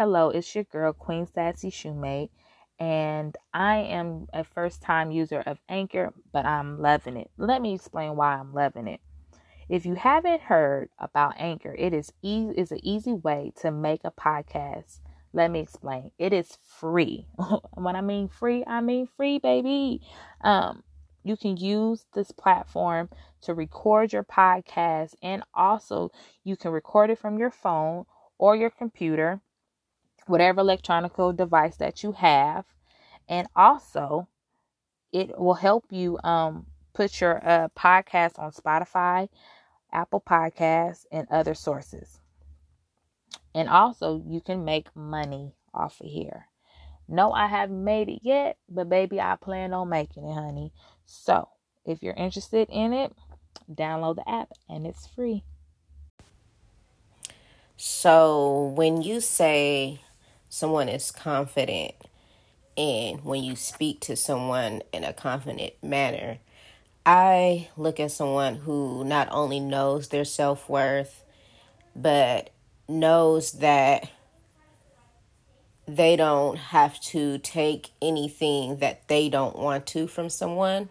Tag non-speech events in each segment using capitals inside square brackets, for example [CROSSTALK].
Hello, it's your girl, Queen Sassy Shoemate, and I am a first time user of Anchor, but I'm loving it. Let me explain why I'm loving it. If you haven't heard about Anchor, it is easy is an easy way to make a podcast. Let me explain. It is free. [LAUGHS] when I mean free, I mean free, baby. Um, you can use this platform to record your podcast, and also you can record it from your phone or your computer, whatever electronic device that you have, and also it will help you um, put your uh, podcast on Spotify, Apple Podcasts, and other sources. And also, you can make money off of here. No, I haven't made it yet, but baby, I plan on making it, honey. So, if you're interested in it, download the app and it's free. So, when you say someone is confident and when you speak to someone in a confident manner, I look at someone who not only knows their self worth, but knows that they don't have to take anything that they don't want to from someone.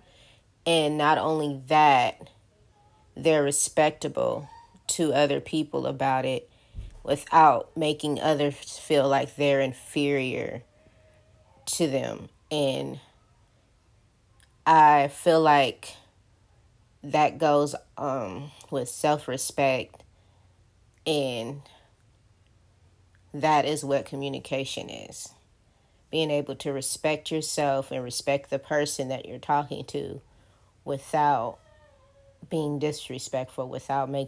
And not only that, they're respectable to other people about it without making others feel like they're inferior to them. And I feel like that goes um, with self respect, and that is what communication is being able to respect yourself and respect the person that you're talking to without being disrespectful, without making